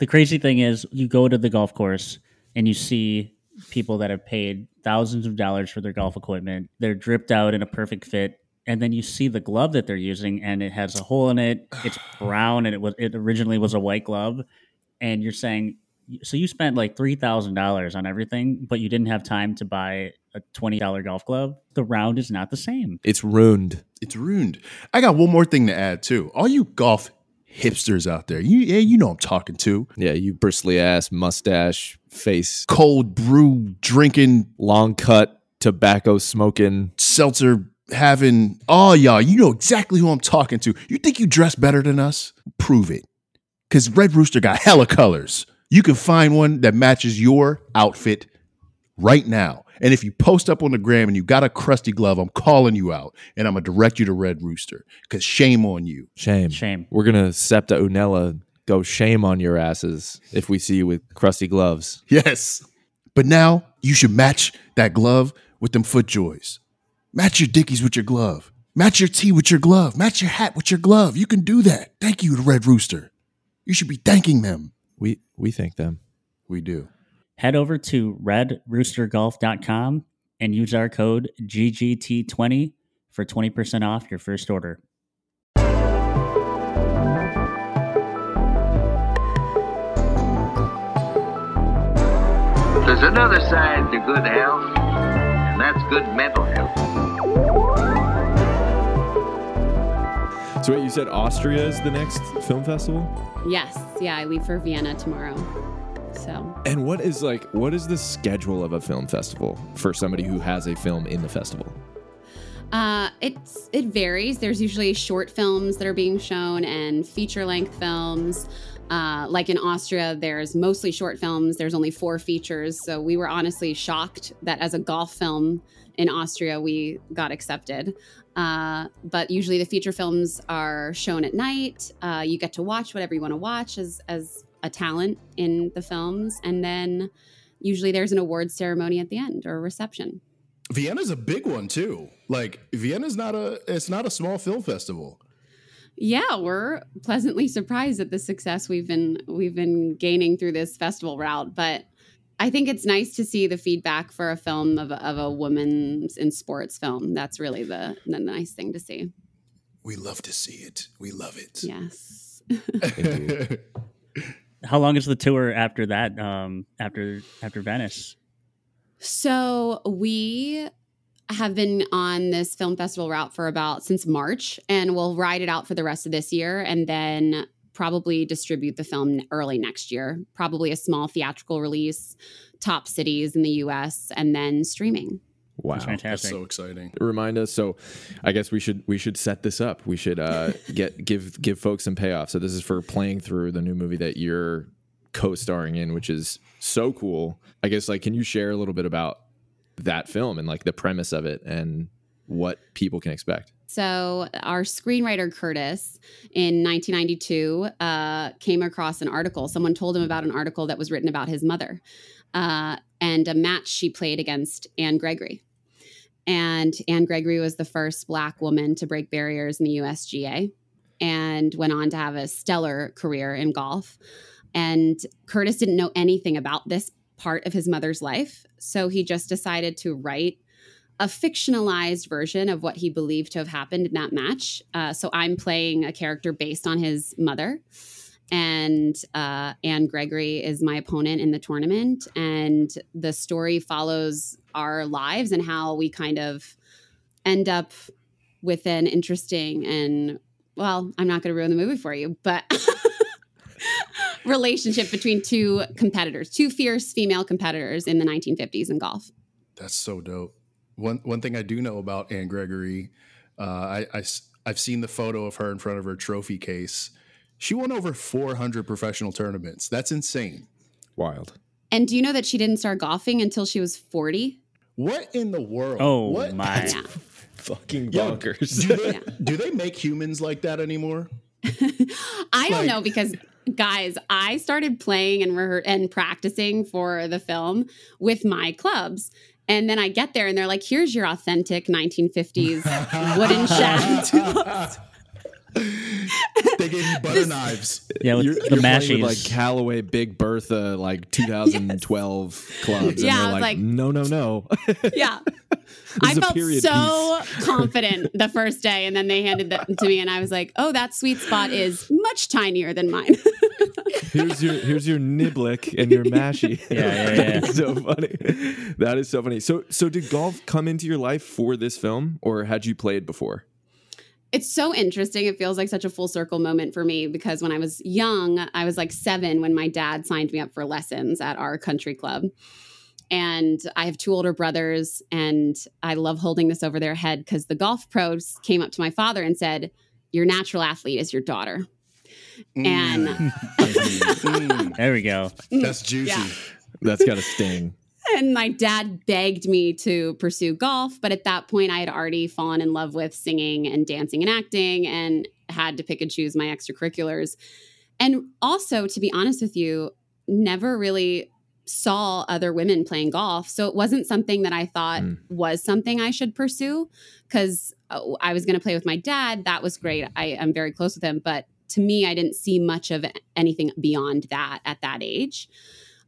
The crazy thing is, you go to the golf course and you see people that have paid thousands of dollars for their golf equipment. They're dripped out in a perfect fit. And then you see the glove that they're using, and it has a hole in it. It's brown, and it was it originally was a white glove. And you're saying, so you spent like three thousand dollars on everything, but you didn't have time to buy a twenty dollar golf glove. The round is not the same. It's ruined. It's ruined. I got one more thing to add too. All you golf hipsters out there, you yeah, you know I'm talking to. Yeah, you bristly ass, mustache, face, Cold brew drinking, long cut, tobacco smoking. seltzer having. Oh y'all, you know exactly who I'm talking to. You think you dress better than us? Prove it. Cause Red Rooster got hella colors. You can find one that matches your outfit right now. And if you post up on the gram and you got a crusty glove, I'm calling you out and I'm gonna direct you to Red Rooster. Cause shame on you. Shame. Shame. We're gonna Septa Unella go shame on your asses if we see you with crusty gloves. Yes. But now you should match that glove with them FootJoys. Match your dickies with your glove. Match your tee with your glove. Match your hat with your glove. You can do that. Thank you to Red Rooster. You should be thanking them. We we thank them. We do. Head over to redroostergolf.com and use our code GGT20 for 20% off your first order. There's another side to good health, and that's good mental health. So wait, you said Austria is the next film festival? Yes. Yeah, I leave for Vienna tomorrow. So, And what is like what is the schedule of a film festival for somebody who has a film in the festival? uh, it's it varies. There's usually short films that are being shown and feature length films. Uh, like in Austria, there's mostly short films. There's only four features. So we were honestly shocked that as a golf film in Austria, we got accepted. Uh, but usually the feature films are shown at night. Uh, you get to watch whatever you want to watch as as a talent in the films, and then usually there's an awards ceremony at the end or a reception. Vienna's a big one too. Like Vienna's not a it's not a small film festival. Yeah, we're pleasantly surprised at the success we've been we've been gaining through this festival route, but I think it's nice to see the feedback for a film of a, of a woman's in sports film. That's really the the nice thing to see. We love to see it. We love it. Yes. How long is the tour after that? Um, after after Venice? So we have been on this film festival route for about since March, and we'll ride it out for the rest of this year, and then probably distribute the film early next year. Probably a small theatrical release, top cities in the U.S., and then streaming. Wow. That's That's fantastic. so exciting. Remind us. So, I guess we should we should set this up. We should uh, get give give folks some payoff. So this is for playing through the new movie that you're co-starring in, which is so cool. I guess like, can you share a little bit about that film and like the premise of it and what people can expect? So, our screenwriter Curtis in 1992 uh, came across an article. Someone told him about an article that was written about his mother uh, and a match she played against Ann Gregory. And Ann Gregory was the first Black woman to break barriers in the USGA and went on to have a stellar career in golf. And Curtis didn't know anything about this part of his mother's life. So he just decided to write a fictionalized version of what he believed to have happened in that match. Uh, so I'm playing a character based on his mother. And uh, Ann Gregory is my opponent in the tournament. And the story follows our lives and how we kind of end up with an interesting and, well, I'm not going to ruin the movie for you, but relationship between two competitors, two fierce female competitors in the 1950s in golf. That's so dope. One one thing I do know about Ann Gregory, uh, I, I have seen the photo of her in front of her trophy case. She won over 400 professional tournaments. That's insane. Wild. And do you know that she didn't start golfing until she was 40? What in the world? Oh what? my! Yeah. Fucking Yo, bonkers. do, they, Yeah. do they make humans like that anymore? I don't know because guys, I started playing and rehe- and practicing for the film with my clubs. And then I get there and they're like, here's your authentic 1950s wooden shaft. They gave you butter knives. Yeah, with you're, the you're mashies. with like Callaway Big Bertha like 2012 clubs. Yeah, and I they're like, like- no, no, no. yeah. I felt period so confident the first day, and then they handed that to me, and I was like, "Oh, that sweet spot is much tinier than mine." here's your here's your niblick and your mashie. Yeah, yeah, yeah. That's so funny. That is so funny. So so did golf come into your life for this film, or had you played before? It's so interesting. It feels like such a full circle moment for me because when I was young, I was like seven when my dad signed me up for lessons at our country club. And I have two older brothers, and I love holding this over their head because the golf pros came up to my father and said, Your natural athlete is your daughter. And Mm, there we go. that's juicy. Yeah. That's got a sting. And my dad begged me to pursue golf but at that point i had already fallen in love with singing and dancing and acting and had to pick and choose my extracurriculars. And also to be honest with you never really saw other women playing golf. So it wasn't something that i thought Mm. was something i should pursue because i was going to play with my dad. That was great. I, i'm very close with him. But to me i didn't see much of anything beyond that at that age.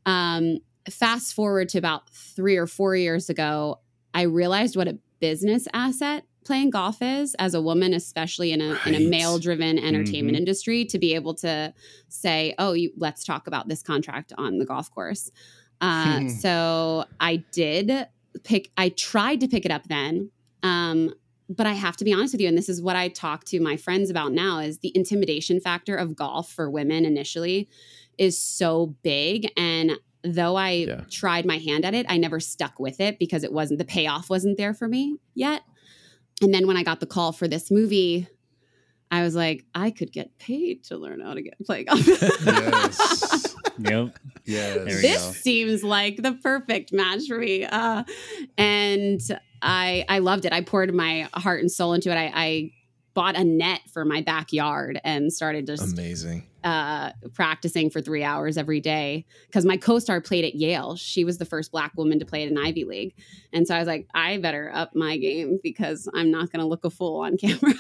Um, fast forward to about three or four years ago, I realized what a business asset playing golf is as a woman, especially in a in a male driven entertainment Mhm. industry, to be able to say, "Oh, you, let's talk about this contract on the golf course." Uh, Hmm. so I did pick. I tried to pick it up then. Um, but I have to be honest with you, and this is what I talk to my friends about now: is the intimidation factor of golf for women initially is so big and though i Yeah. tried my hand at it i never stuck with it because it wasn't the payoff wasn't there for me yet and then when i got the call for this movie i was like i could get paid to learn how to get play golf Yes. Yep. Yes. This go. seems like the perfect match for me uh, and i i loved it i poured my heart and soul into it i, I bought a net for my backyard and started just Amazing. uh, practicing for three hours every day because my co-star played at Yale. She was the first black woman to play at an Ivy League, and so I was like, I better up my game because I'm not going to look a fool on camera.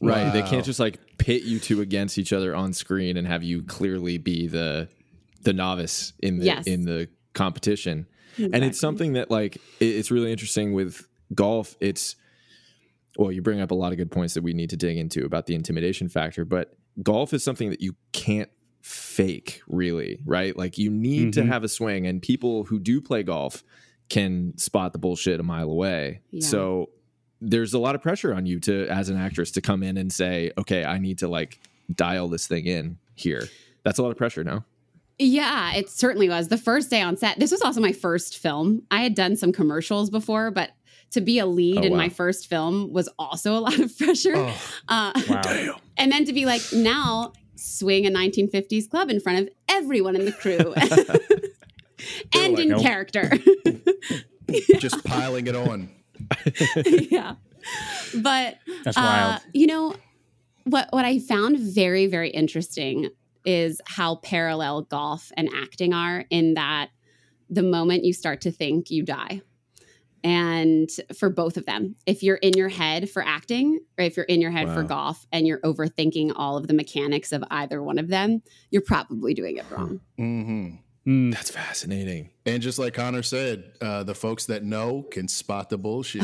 Right. They can't just like pit you two against each other on screen and have you clearly be the the novice in the Yes. in the competition. And it's something that like it's really interesting with golf. It's well, you bring up a lot of good points that we need to dig into about the intimidation factor, but golf is something that you can't fake really, right? Like you need to Mhm. have a swing and people who do play golf can spot the bullshit a mile away. Yeah. So there's a lot of pressure on you to as an actress to come in and say, "Okay, I need to like dial this thing in here." That's a lot of pressure, no? Yeah, it certainly was. The first day on set, this was also my first film. I had done some commercials before, but to be a lead Oh, in wow. my first film was also a lot of pressure. Oh, Uh, Wow. and then to be like, now swing a 1950s club in front of everyone in the crew and like, in Nope. character. just piling it on. yeah. But That's uh, wild. you know what what I found very very interesting is how parallel golf and acting are in that the moment you start to think you die. And for both of them, if you're in your head for acting or if you're in your head for golf and you're overthinking all of the mechanics of either one of them, you're probably doing it wrong. hmm Mm. That's fascinating. And just like Connor said, uh, the folks that know can spot the bullshit.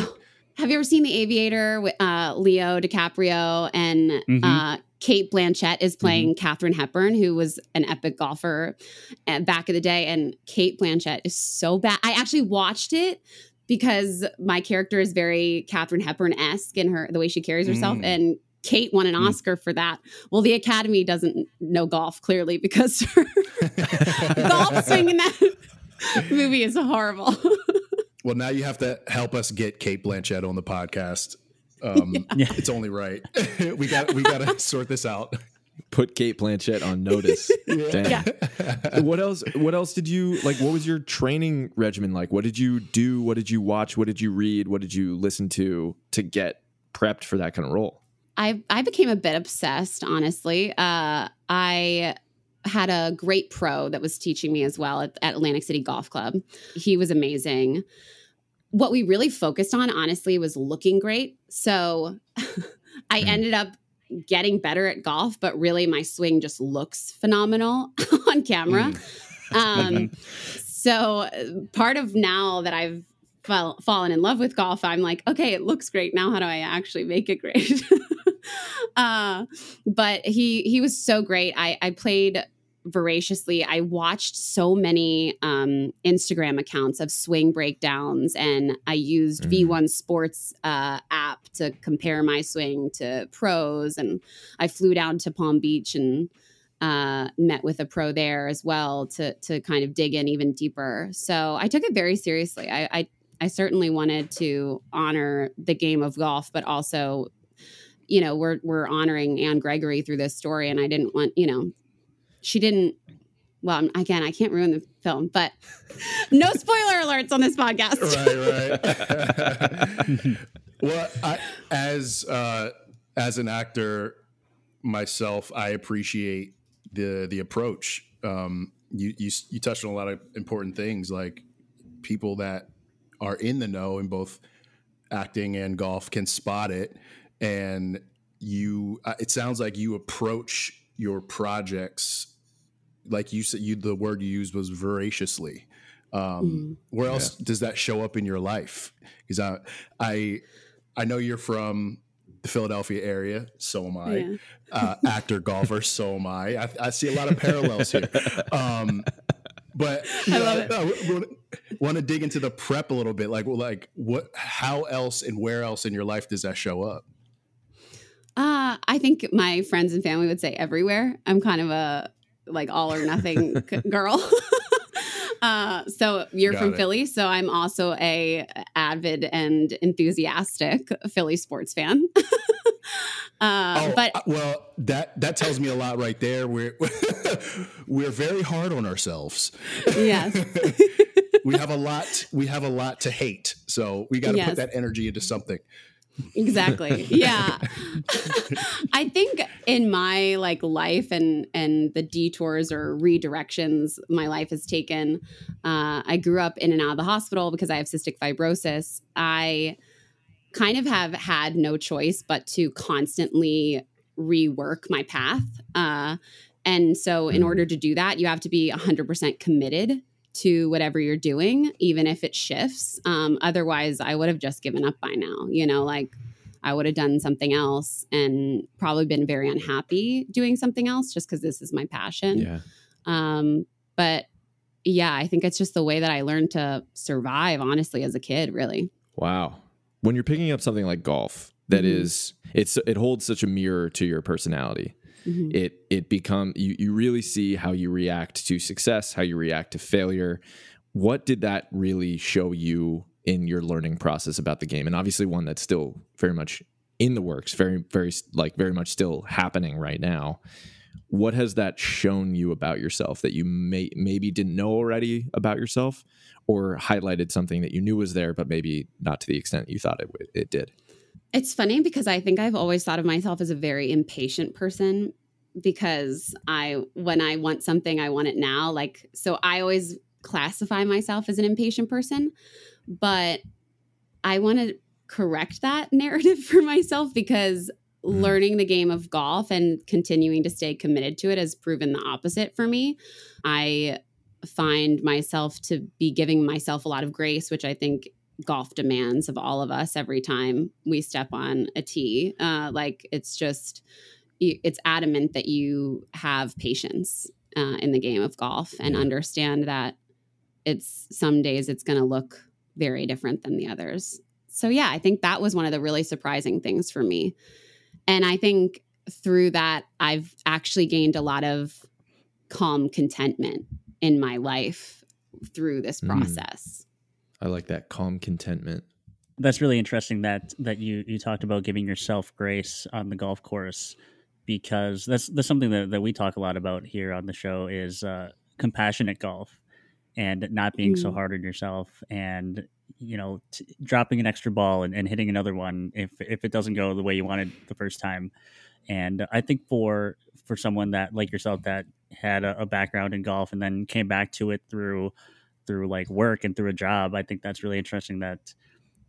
Have you ever seen The Aviator with uh, Leo DiCaprio and Mhm. uh, Cate Blanchett is playing Katharine Hepburn, who was an epic golfer uh, back in the day. And Cate Blanchett is so bad. I actually watched it because my character is very Katharine Hepburn esque in her the way she carries herself, Mm. and Cate won an Oscar for that. Well, the Academy doesn't know golf clearly because her golf swing in that movie is horrible. Well, now you have to help us get Cate Blanchett on the podcast. Um, Yeah. It's only right. we got we got to sort this out. Put Cate Blanchett on notice. Damn. Yeah. what else what else did you like what was your training regimen like what did you do what did you watch what did you read what did you listen to to get prepped for that kind of role I I became a bit obsessed, honestly. Uh, I had a great pro that was teaching me as well at, at Atlantic City Golf Club. He was amazing. What we really focused on, honestly, was looking great. So I Mm. ended up getting better at golf, but really my swing just looks phenomenal on camera. Um, so part of now that I've fall, fallen in love with golf, I'm like, okay, it looks great. Now, how do I actually make it great? uh, but he he was so great. I I played voraciously. I watched so many um, Instagram accounts of swing breakdowns, and I used Mhm. V1 Sports uh, app to compare my swing to pros. And I flew down to Palm Beach and uh, met with a pro there as well to to kind of dig in even deeper. So I took it very seriously. I, I I certainly wanted to honor the game of golf, but also, you know, we're we're honoring Ann Gregory through this story, and I didn't want, you know, she didn't. Well, again, I can't ruin the film, but no spoiler alerts on this podcast. right, right. well, I, as uh, as an actor myself, I appreciate the the approach. Um, you you you touched on a lot of important things, like people that are in the know in both acting and golf can spot it, and you. uh, It sounds like you approach your projects like you said. You the word you used was voraciously. Um, Mhm. where else does that show up in your life? Because I, I, I know you're from the Philadelphia area. So am I. Yeah. Uh, actor, golfer. So am I. I. I see a lot of parallels here. Um, but I love it. want to dig into the prep a little bit. Like, well, like what? How else and where else in your life does that show up? Uh, I think my friends and family would say everywhere. I'm kind of a like all or nothing girl. uh, so you're Got from it. Philly, so I'm also a avid and enthusiastic Philly sports fan. uh, Oh, but uh, well, that that tells me a lot right there. We're we're very hard on ourselves. yes, we have a lot. We have a lot to hate, so we got to Yes. put that energy into something. Exactly. Yeah. I think in my like life and and the detours or redirections my life has taken uh, i grew up in and out of the hospital because i have cystic fibrosis. I kind of have had no choice but to constantly rework my path uh, and so in Mm. order to do that you have to be 100% committed to whatever you're doing, even if it shifts. Um, otherwise, I would have just given up by now. You know, like I would have done something else and probably been very unhappy doing something else just because this is my passion. yeah. Um, but yeah, I think it's just the way that I learned to survive, honestly, as a kid, really. Wow. When you're picking up something like golf, that Mhm. is, it's it holds such a mirror to your personality. Mhm. It it become you you really see how you react to success, how you react to failure. What did that really show you in your learning process about the game? And obviously one that's still very much in the works, very very like very much still happening right now. What has that shown you about yourself that you may maybe didn't know already about yourself, or highlighted something that you knew was there, but maybe not to the extent you thought it it did? It's funny because I think I've always thought of myself as a very impatient person because I when I want something I want it now like so I always classify myself as an impatient person but I want to correct that narrative for myself because Mhm. learning the game of golf and continuing to stay committed to it has proven the opposite for me. I find myself to be giving myself a lot of grace which I think golf demands of all of us every time we step on a tee. Uh, like it's just, it's adamant that you have patience uh, in the game of golf and Yeah. understand that it's some days it's going to look very different than the others. So yeah, I think that was one of the really surprising things for me. And I think through that, I've actually gained a lot of calm contentment in my life through this Mm. Process. I like that calm contentment. That's really interesting that that you you talked about giving yourself grace on the golf course because that's that's something that, that we talk a lot about here on the show is uh, compassionate golf and not being so Mm. hard on yourself and you know t- dropping an extra ball and, and hitting another one if if it doesn't go the way you wanted the first time and I think for for someone that like yourself that had a, a background in golf and then came back to it through through like work and through a job I think that's really interesting that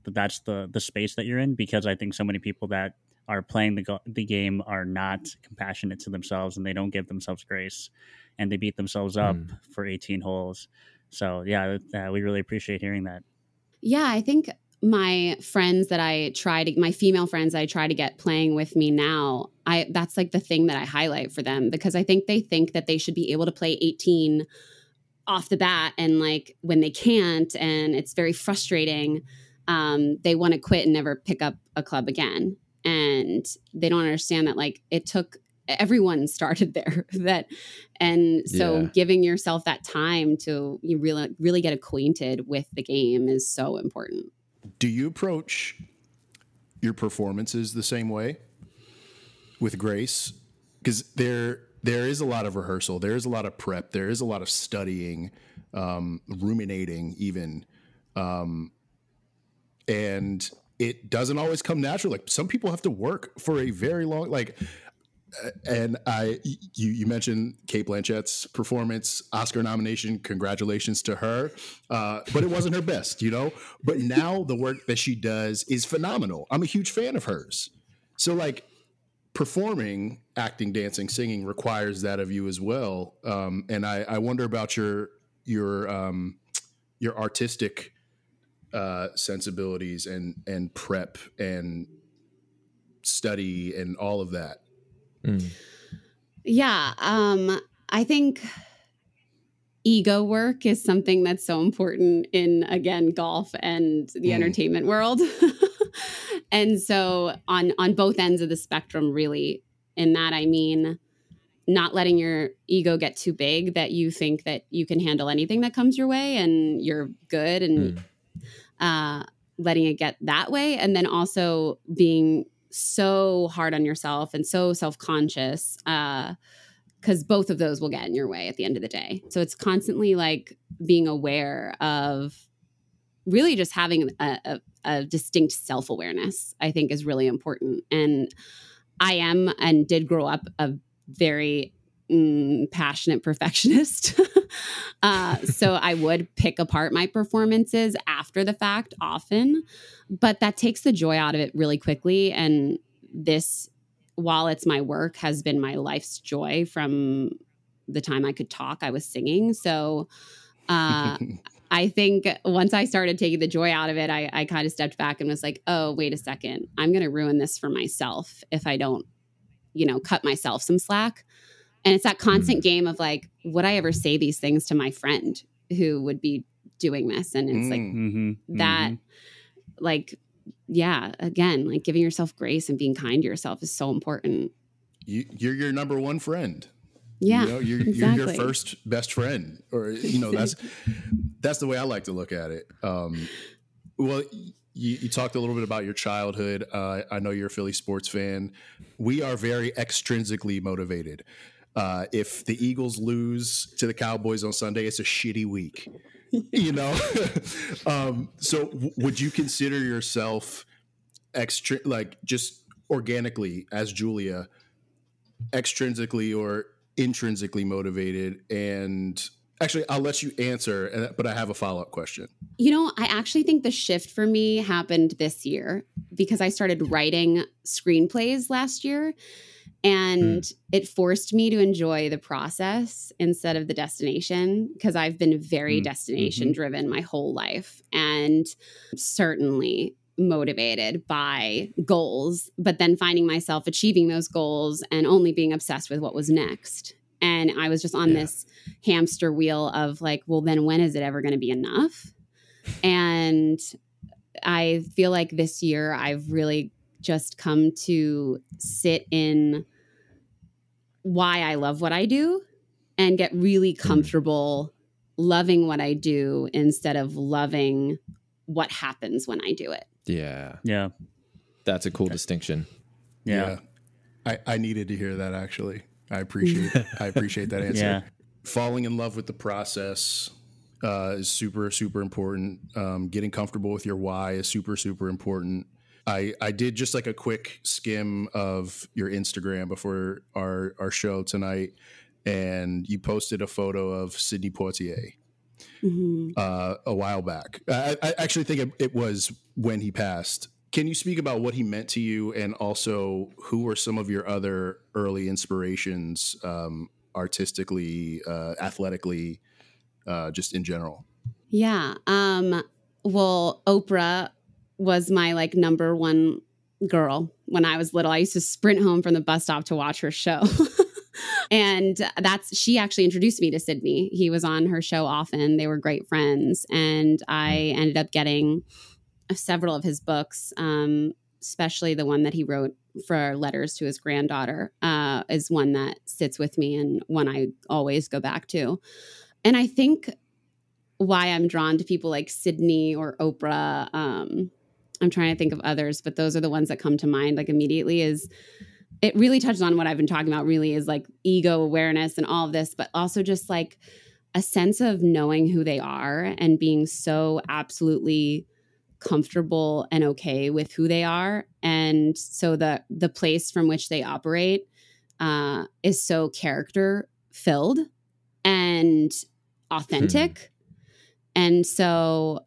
that that's the the space that you're in because I think so many people that are playing the go- the game are not compassionate to themselves and they don't give themselves grace and they beat themselves up Mm. for 18 holes. So yeah, uh, we really appreciate hearing that. Yeah, I think my friends that I try to my female friends I try to get playing with me now, I that's like the thing that I highlight for them because I think they think that they should be able to play 18 off the bat and like when they can't and it's very frustrating um, they want to quit and never pick up a club again and they don't understand that like it took everyone started there that and so Yeah. giving yourself that time to you really really get acquainted with the game is so important Do you approach your performances the same way with grace? Because there there is a lot of rehearsal, there is a lot of prep, there is a lot of studying, um, ruminating, even, um, and it doesn't always come natural. Like some people have to work for a very long like. And I, you, you mentioned Cate Blanchett's performance, Oscar nomination. Congratulations to her. Uh, but it wasn't her best, you know. But now the work that she does is phenomenal. I'm a huge fan of hers. So like performing, acting, dancing, singing requires that of you as well. Um, and I, I wonder about your your um, your artistic uh, sensibilities and and prep and study and all of that. Mm. Yeah, um, I think ego work is something that's so important in again golf and the Mm. entertainment world. and so on on both ends of the spectrum really in that I mean not letting your ego get too big that you think that you can handle anything that comes your way and you're good and Mm. uh, letting it get that way, and then also being so hard on yourself and so self conscious, because both of those will get in your way at the end of the day. So it's constantly like being aware of really just having a, a, a distinct self awareness. I think is really important, and I am and did grow up a very mm, passionate perfectionist. uh, so I would pick apart my performances after the fact often, but that takes the joy out of it really quickly. And this, while it's my work, has been my life's joy from the time I could talk. I was singing. So uh, I think once I started taking the joy out of it, I, I kind of stepped back and was like, oh, wait a second. I'm going to ruin this for myself if I don't, you know, cut myself some slack. And it's that constant game of like, would I ever say these things to my friend who would be doing this? And it's like Mm. Mm-hmm. that, like, yeah, again, like giving yourself grace and being kind to yourself is so important. you, you're your number one friend. Yeah. you know, you're, you're your first best friend, or you know, that's that's the way I like to look at it. Um, well, you, you talked a little bit about your childhood. Uh, I know you're a Philly sports fan. We are very extrinsically motivated. Uh, if the Eagles lose to the Cowboys on Sunday, it's a shitty week. you know, um, so w- would you consider yourself extra, like just organically as Julia, extrinsically or intrinsically motivated? And actually, I'll let you answer, but I have a follow up question. You know, I actually think the shift for me happened this year because I started writing screenplays last year and it forced me to enjoy the process instead of the destination because I've been very Mm, destination driven my whole life and certainly motivated by goals, but then finding myself achieving those goals and only being obsessed with what was next. And I was just on Yeah. this hamster wheel of like, well, then when is it ever going to be enough? And I feel like this year I've really just come to sit in why I love what I do and get really hmm. comfortable loving what I do instead of loving what happens when I do it. Yeah, Yeah. that's a cool distinction. Yeah. I, I needed to hear that actually. I appreciate I appreciate that answer. Yeah. Falling in love with the process uh, is super super important. Um, getting comfortable with your why is super super important. I I did just like a quick skim of your Instagram before our our show tonight, and you posted a photo of Sidney Poitier Mhm. uh, a while back. I, I actually think it, it was when he passed. Can you speak about what he meant to you, and also who were some of your other early inspirations, um, artistically, uh, athletically, uh, just in general? Yeah. Um, well, Oprah was my like number one girl when I was little. I used to sprint home from the bus stop to watch her show. and that's she actually introduced me to Sidney. He was on her show often. They were great friends, and I ended up getting several of his books, um, especially the one that he wrote for letters to his granddaughter, uh, is one that sits with me and one I always go back to. And I think why I'm drawn to people like Sidney or Oprah. Um, I'm trying to think of others, but those are the ones that come to mind like immediately is it really touches on what I've been talking about really is like ego awareness and all of this, but also just like a sense of knowing who they are and being so absolutely comfortable and okay with who they are and so the the place from which they operate uh, is so character filled and authentic hmm. and so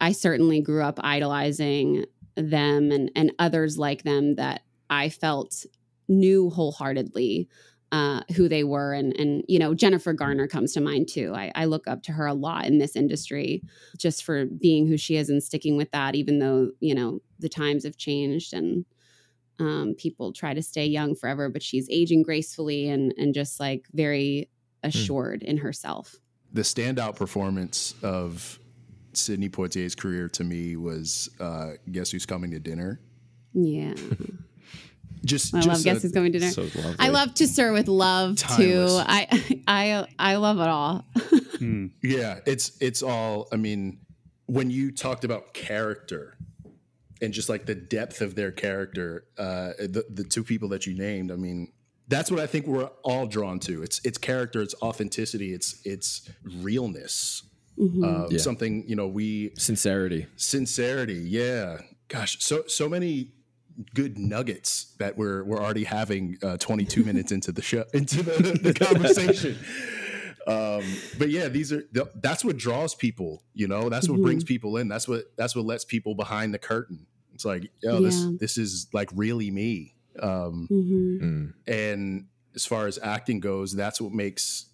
i certainly grew up idolizing them and and others like them that i felt knew wholeheartedly uh, who they were and and you know Jennifer Garner comes to mind too. I, I, look up to her a lot in this industry just for being who she is and sticking with that, even though you know the times have changed and um, people try to stay young forever, but she's aging gracefully and and just like very hmm. assured mm. in herself. The standout performance of Sidney Poitier's career to me was uh, Guess Who's Coming to Dinner. Yeah. Just I just love guess who's coming to dinner. So I love to serve with love Timeless. too. I I I love it all. hmm. Yeah, it's it's all. I mean, when you talked about character and just like the depth of their character, uh, the the two people that you named, I mean, that's what I think we're all drawn to. It's it's character, it's authenticity, it's it's realness. Mm-hmm. Uh, yeah. Something you know we sincerity, sincerity. Yeah, gosh, so so many good nuggets that we're we're already having uh, 22 minutes into the show into the, the conversation. Um, but yeah, these are that's what draws people. You know, that's what mm-hmm. brings people in. That's what that's what lets people behind the curtain. It's like, yo, yeah. this this is like really me. Um, mm-hmm. mm. And as far as acting goes, that's what makes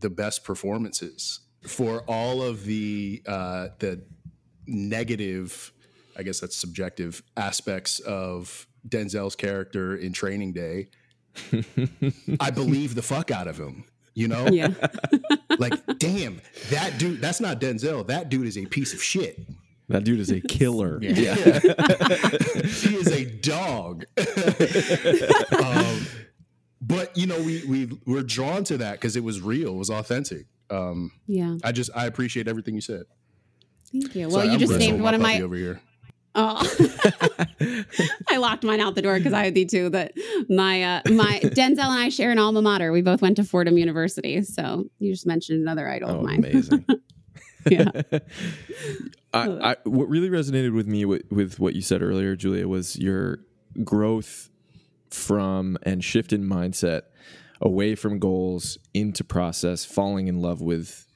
the best performances. For all of the uh, the negative I guess that's subjective aspects of Denzel's character in Training Day, I believe the fuck out of him. You know, yeah. like damn, that dude. That's not Denzel. That dude is a piece of shit. That dude is a killer. yeah. yeah. he is a dog. um, but you know, we we we're drawn to that because it was real, it was authentic. Um, yeah. I just I appreciate everything you said. Thank you. Well, Sorry, you I'm just named one of my over here. Oh, I locked mine out the door because I would be too. But my uh, my Denzel and I share an alma mater. We both went to Fordham University. So you just mentioned another idol oh, of mine. Amazing. yeah. I, I, what really resonated with me with, with what you said earlier, Julia, was your growth from and shift in mindset away from goals into process, falling in love with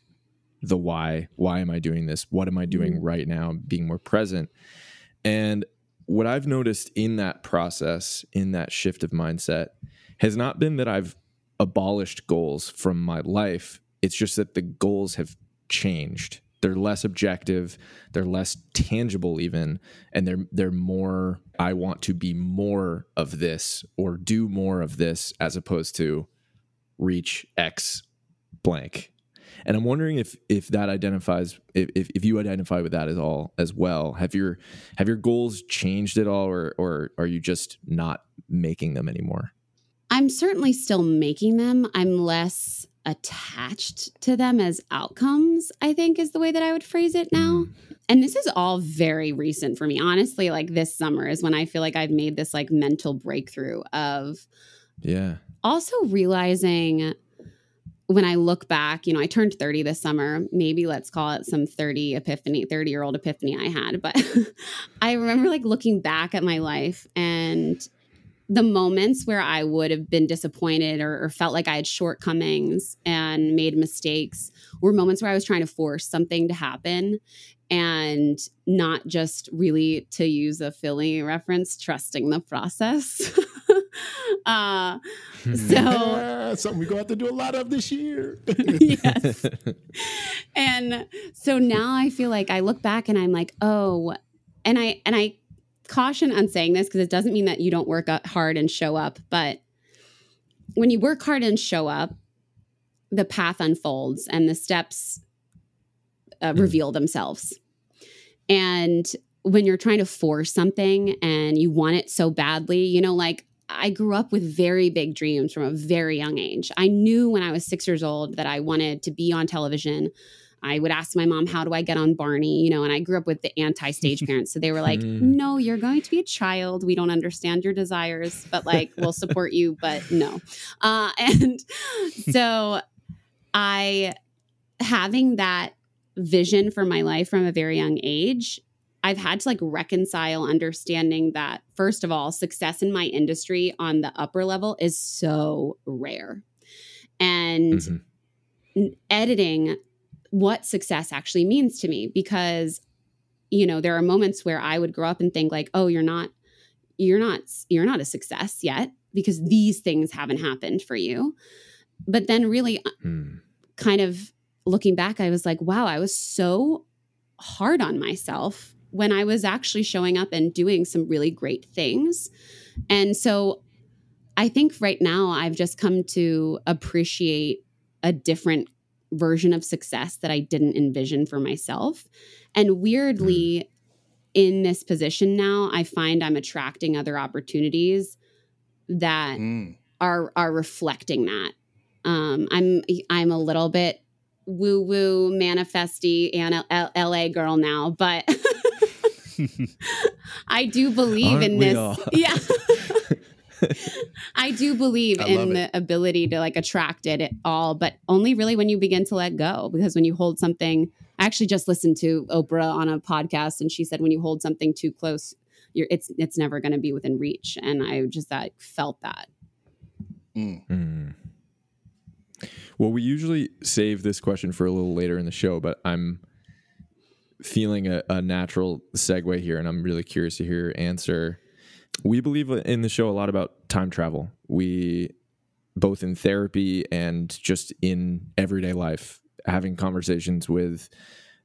the why. Why am I doing this? What am I doing mm-hmm. right now? Being more present. And what I've noticed in that process, in that shift of mindset, has not been that I've abolished goals from my life. It's just that the goals have changed. They're less objective, they're less tangible even, and they're they're more I want to be more of this or do more of this as opposed to reach X blank and I'm wondering if if that identifies if, if you identify with that at all as well. Have your have your goals changed at all, or or are you just not making them anymore? I'm certainly still making them. I'm less attached to them as outcomes, I think is the way that I would phrase it now. Mm. And this is all very recent for me. Honestly, like this summer is when I feel like I've made this like mental breakthrough of Yeah. Also realizing when I look back, you know, I turned 30 this summer. Maybe let's call it some 30 epiphany, 30 year old epiphany I had. But I remember like looking back at my life and the moments where I would have been disappointed or, or, felt like I had shortcomings and made mistakes were moments where I was trying to force something to happen and not just really to use a Philly reference, trusting the process. uh, so something we going to have to do a lot of this year. yes. and so now I feel like I look back and I'm like, oh, and I and I caution on saying this because it doesn't mean that you don't work hard and show up, but when you work hard and show up, the path unfolds and the steps uh, reveal themselves. And when you're trying to force something and you want it so badly, you know, like I grew up with very big dreams from a very young age. I knew when I was six years old that I wanted to be on television. I would ask my mom, How do I get on Barney? You know, and I grew up with the anti stage parents. So they were like, No, you're going to be a child. We don't understand your desires, but like, we'll support you, but no. Uh, and so I, having that vision for my life from a very young age, I've had to like reconcile understanding that, first of all, success in my industry on the upper level is so rare. And mm-hmm. editing what success actually means to me because, you know, there are moments where I would grow up and think, like, oh, you're not, you're not, you're not a success yet because these things haven't happened for you. But then, really, mm. kind of looking back, I was like, wow, I was so hard on myself when I was actually showing up and doing some really great things. And so I think right now I've just come to appreciate a different version of success that I didn't envision for myself. And weirdly, mm. in this position now, I find I'm attracting other opportunities that mm. are are reflecting that. Um, I'm I'm a little bit woo woo manifesty and LA girl now, but I do believe Aren't in this. Yeah. I do believe I in the ability to like attract it all, but only really when you begin to let go. Because when you hold something, I actually just listened to Oprah on a podcast, and she said when you hold something too close, you're it's it's never going to be within reach. And I just that felt that. Mm. Mm. Well, we usually save this question for a little later in the show, but I'm feeling a, a natural segue here, and I'm really curious to hear your answer. We believe in the show a lot about time travel. We both in therapy and just in everyday life, having conversations with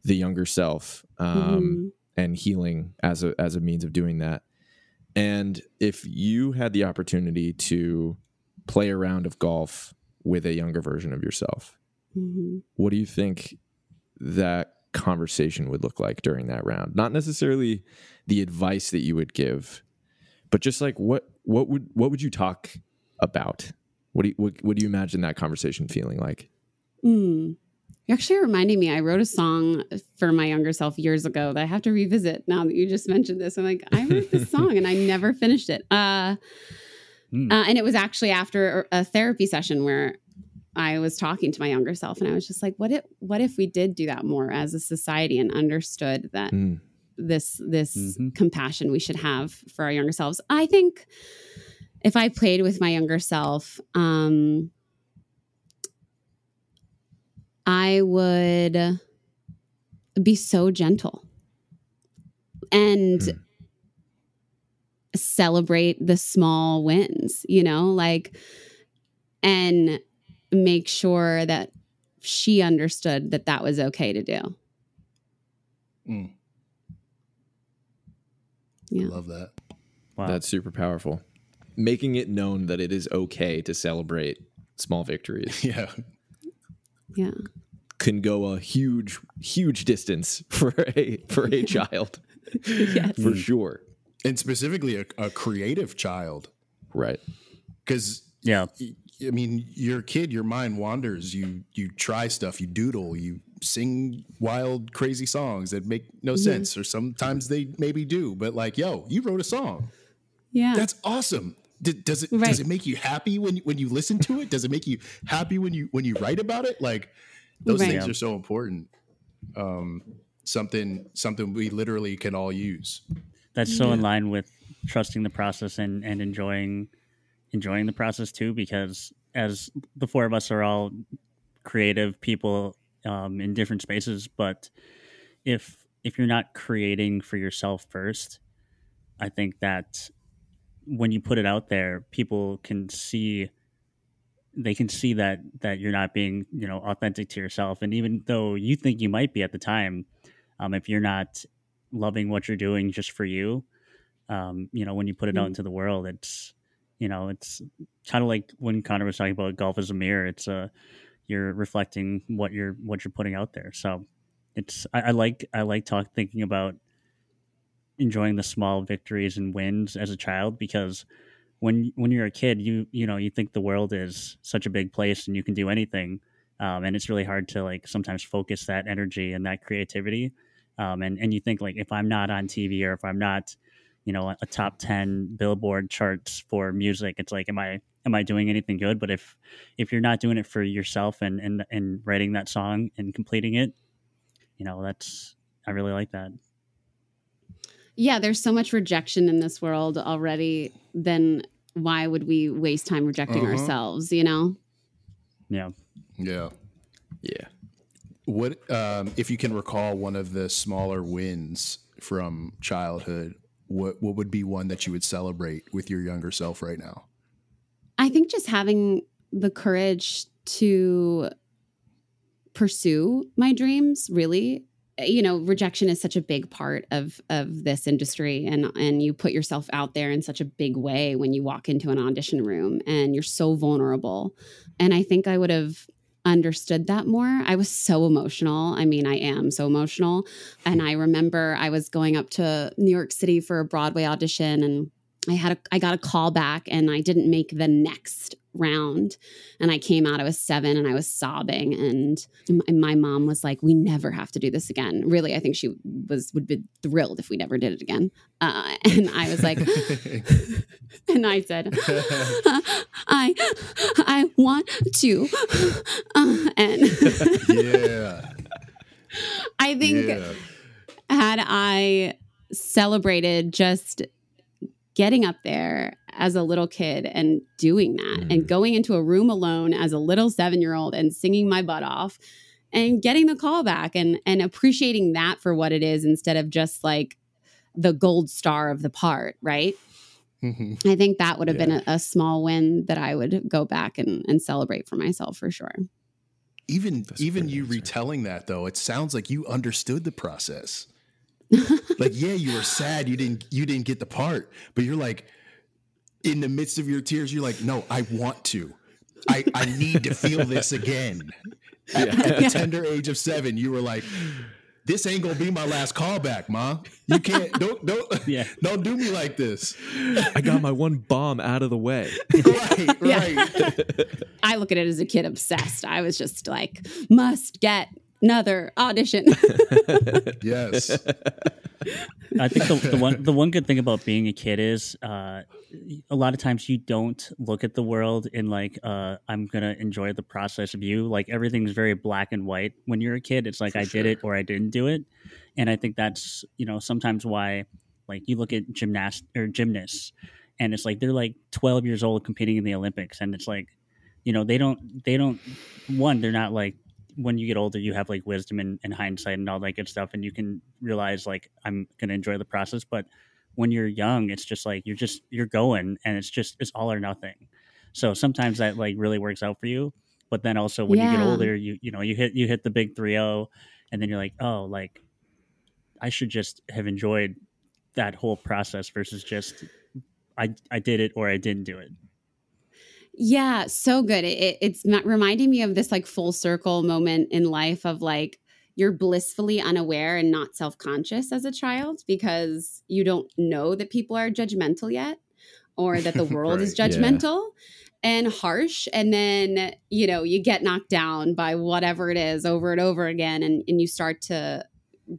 the younger self um, mm-hmm. and healing as a as a means of doing that. And if you had the opportunity to play a round of golf with a younger version of yourself, mm-hmm. what do you think that conversation would look like during that round. Not necessarily the advice that you would give, but just like what what would what would you talk about? What do you, what, what do you imagine that conversation feeling like? Mm. You're actually reminding me. I wrote a song for my younger self years ago that I have to revisit now that you just mentioned this. I'm like, I wrote this song and I never finished it. Uh, mm. uh, and it was actually after a therapy session where I was talking to my younger self and I was just like, what if what if we did do that more as a society and understood that mm. this this mm-hmm. compassion we should have for our younger selves? I think if I played with my younger self, um, I would be so gentle and mm. celebrate the small wins, you know, like and make sure that she understood that that was okay to do. Mm. Yeah. I love that. Wow. That's super powerful. Making it known that it is okay to celebrate small victories. yeah. Yeah. Can go a huge, huge distance for a for a child. yes. For sure. And specifically a, a creative child. Right. Because yeah. I mean, you're a kid, your mind wanders. You you try stuff, you doodle, you sing wild, crazy songs that make no mm-hmm. sense, or sometimes they maybe do. But like, yo, you wrote a song. Yeah, that's awesome. D- does it right. does it make you happy when when you listen to it? Does it make you happy when you when you write about it? Like those right. things are so important. Um, something something we literally can all use. That's so yeah. in line with trusting the process and and enjoying enjoying the process too because as the four of us are all creative people um, in different spaces but if if you're not creating for yourself first, I think that when you put it out there, people can see they can see that that you're not being you know authentic to yourself and even though you think you might be at the time um, if you're not loving what you're doing just for you um, you know when you put it mm-hmm. out into the world it's you know it's kind of like when connor was talking about golf as a mirror it's a uh, you're reflecting what you're what you're putting out there. So it's i, I like i like talk thinking about enjoying the small victories and wins as a child because when when you're a kid, you you know you think the world is such a big place and you can do anything, um, and it's really hard to like sometimes focus that energy and that creativity, um, and and you think like if I'm not on TV or if I'm not, you know, a top ten Billboard charts for music, it's like am I am I doing anything good? But if if you're not doing it for yourself and and and writing that song and completing it, you know, that's I really like that yeah, there's so much rejection in this world already. Then why would we waste time rejecting uh-huh. ourselves? You know? Yeah. Yeah. Yeah. What um, if you can recall one of the smaller wins from childhood? What what would be one that you would celebrate with your younger self right now? I think just having the courage to pursue my dreams really you know rejection is such a big part of of this industry and and you put yourself out there in such a big way when you walk into an audition room and you're so vulnerable and i think i would have understood that more. I was so emotional. I mean i am so emotional. And i remember i was going up to new york city for a broadway audition and I had a I got a call back and I didn't make the next round and I came out I was 7 and I was sobbing and my mom was like we never have to do this again. Really I think she was would be thrilled if we never did it again. Uh, and I was like and I said I I want to uh, and yeah. I think yeah. had I celebrated just getting up there as a little kid and doing that mm. and going into a room alone as a little seven year old and singing my butt off and getting the call back and and appreciating that for what it is instead of just like the gold star of the part right mm-hmm. i think that would have yeah. been a, a, small win that i would go back and, and celebrate for myself for sure even That's even you answer. retelling that though it sounds like you understood the process like, yeah, you were sad you didn't you didn't get the part, but you're like, in the midst of your tears, you're like, no, I want to. I, I need to feel this again. At, yeah. at the tender age of seven, you were like, this ain't gonna be my last callback, ma. You can't don't don't yeah. don't do me like this. I got my one bomb out of the way. right, right. I look at it as a kid obsessed. I was just like, must get another audition. yes. I think the, the, one the one good thing about being a kid is uh, a lot of times you don't look at the world in like uh, I'm gonna enjoy the process of you. Like everything's very black and white. When you're a kid, it's like For I sure. did it or I didn't do it, and I think that's you know sometimes why like you look at gymnast or gymnasts, and it's like they're like 12 years old competing in the Olympics, and it's like you know they don't they don't one they're not like when you get older, you have like wisdom and, and hindsight and all that good stuff, and you can realize like I'm gonna enjoy the process. But when you're young, it's just like you're just you're going, and it's just it's all or nothing. So sometimes that like really works out for you, but then also when yeah. you get older, you you know you hit you hit the big three zero, and then you're like, oh, like I should just have enjoyed that whole process versus just I I did it or I didn't do it. Yeah, so good. It, it's reminding me of this like full circle moment in life of like you're blissfully unaware and not self conscious as a child because you don't know that people are judgmental yet or that the world right, is judgmental. Yeah. And harsh, and then you know you get knocked down by whatever it is over and over again, and, and you start to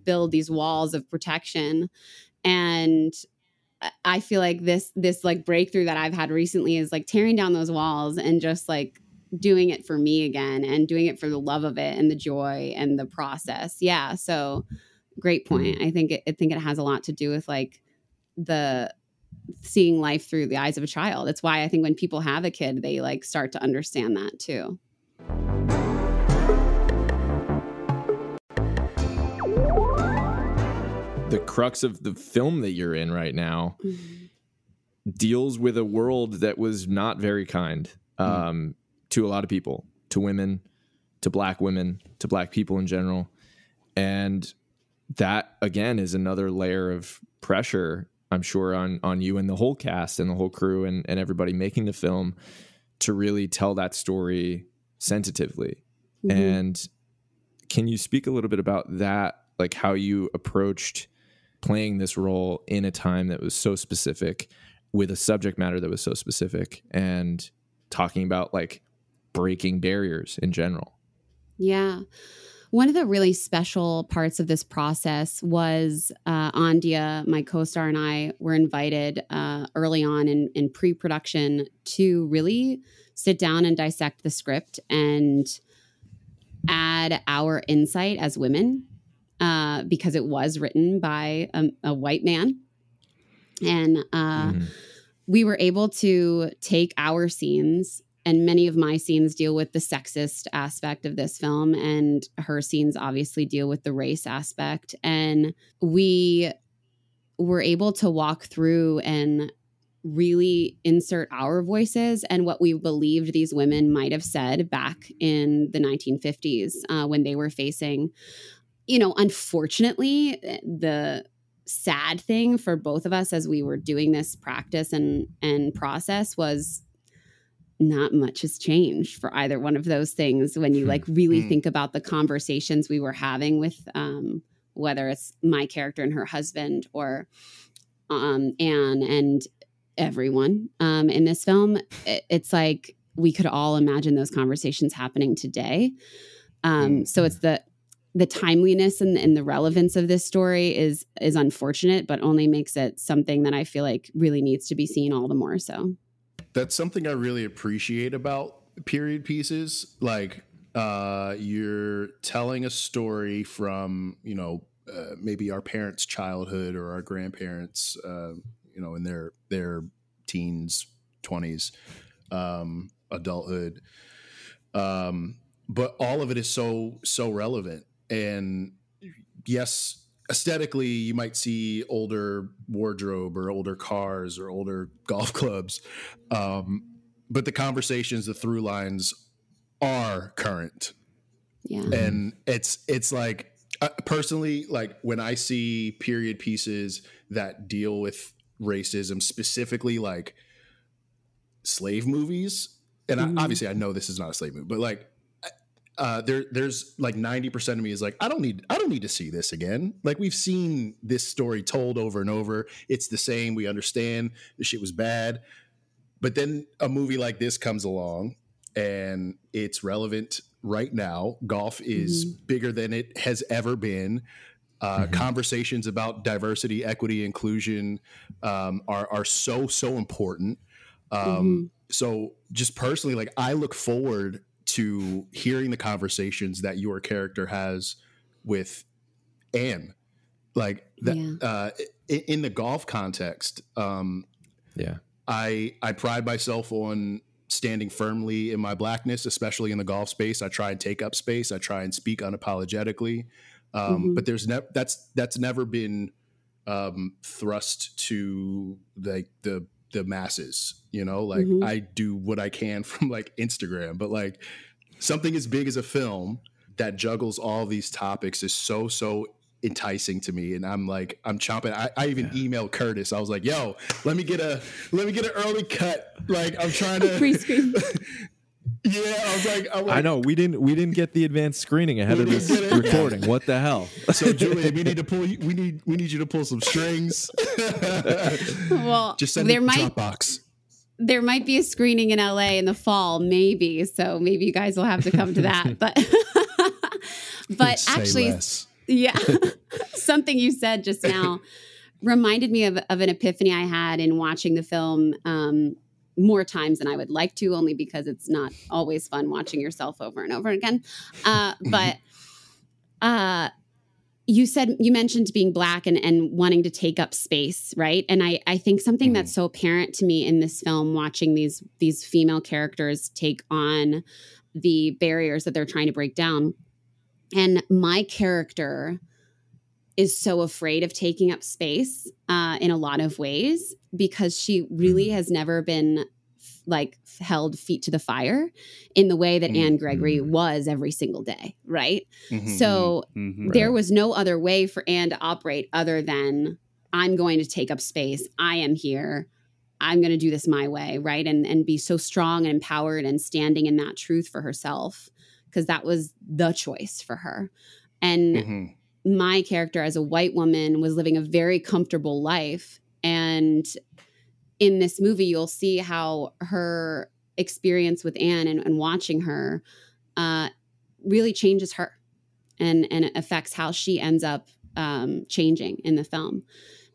build these walls of protection. And I feel like this this like breakthrough that I've had recently is like tearing down those walls and just like doing it for me again and doing it for the love of it and the joy and the process. Yeah, so great mm-hmm. point. I think it, I think it has a lot to do with like the seeing life through the eyes of a child. That's why I think when people have a kid, they like start to understand that too. Crux of the film that you're in right now Mm-hmm. deals with a world that was not very kind um, to a lot of people, to women, to black women, to black people in general. And that again is another layer of pressure, I'm sure, on on you and the whole cast and the whole crew and, and everybody making the film to really tell that story sensitively. Mhm. And can you speak a little bit about that, like how you approached playing this role in a time that was so specific with a subject matter that was so specific and talking about like breaking barriers in general? Yeah. One of the really special parts of this process was uh, Andia, my co star, and I were invited uh, early on in, in pre production to really sit down and dissect the script and add our insight as women uh, because it was written by a, a white man. And uh, Mhm. we were able to take our scenes and many of my scenes deal with the sexist aspect of this film and her scenes obviously deal with the race aspect and we were able to walk through and really insert our voices and what we believed these women might have said back in the 1950s uh, when they were facing you know unfortunately the sad thing for both of us as we were doing this practice and and process was not much has changed for either one of those things. When you like really Hmm. think about the conversations we were having with um whether it's my character and her husband or um Ann and everyone um in this film it, it's like we could all imagine those conversations happening today. Um so it's the the timeliness and, and the relevance of this story is is unfortunate but only makes it something that i feel like really needs to be seen all the more so that's something I really appreciate about period pieces. Like uh, you're telling a story from you know uh, maybe our parents' childhood or our grandparents, uh, you know, in their their teens, twenties, um, adulthood. Um, but all of it is so so relevant, and yes, aesthetically, you might see older wardrobe or older cars or older golf clubs, um, but the conversations, the through lines, are current, yeah and it's it's like uh, personally, like when I see period pieces that deal with racism, specifically like slave movies, and Mhm. I, obviously I know this is not a slave movie, but like uh, there there's like 90% of me is like I don't need I don't need to see this again. Like we've seen this story told over and over. It's the same. We understand the shit was bad. But then a movie like this comes along and it's relevant right now. Golf is bigger than it has ever been. Uh, Mhm. Conversations about diversity, equity, inclusion um, are are so so important. Um, So just personally, like I look forward to hearing the conversations that your character has with Ann, like that Yeah. uh, in, in the golf context. Um, Yeah. I I pride myself on standing firmly in my blackness, especially in the golf space. I try and take up space. I try and speak unapologetically. Um, Mhm. But there's never that's that's never been um, thrust to like the the masses. You know, like Mhm. I do what I can from like Instagram, but like something as big as a film that juggles all these topics is so so enticing to me. And i'm like i'm chomping. I, I even emailed curtis. I was like yo let me get a let me get an early cut. Like i'm trying to Pre-screen. yeah i was like, I'm like I know. We didn't we didn't get the advanced screening ahead of this recording. What the hell? so julian we need to pull we need we need you to pull some strings. Well just send there me might dropbox there might be a screening in LA in the fall, maybe. So maybe you guys will have to come to that. But but Say actually, less. yeah, something you said just now reminded me of, of an epiphany I had in watching the film um, more times than I would like to, only because it's not always fun watching yourself over and over again. Uh, but uh, you said you mentioned being black and, and wanting to take up space, right? And I, I think something that's so apparent to me in this film, watching these these female characters take on the barriers that they're trying to break down. And my character is so afraid of taking up space uh, in a lot of ways because she really has never been like held feet to the fire in the way that Ann Gregory was every single day, right? Mhm, So Mhm. there was no other way for Anne to operate other than I'm going to take up space. I am here. I'm going to do this my way, right? And and be so strong and empowered and standing in that truth for herself because that was the choice for her. And mhm. my character as a white woman was living a very comfortable life and in this movie you'll see how her experience with Ann and, and watching her uh, really changes her and and affects how she ends up um, changing in the film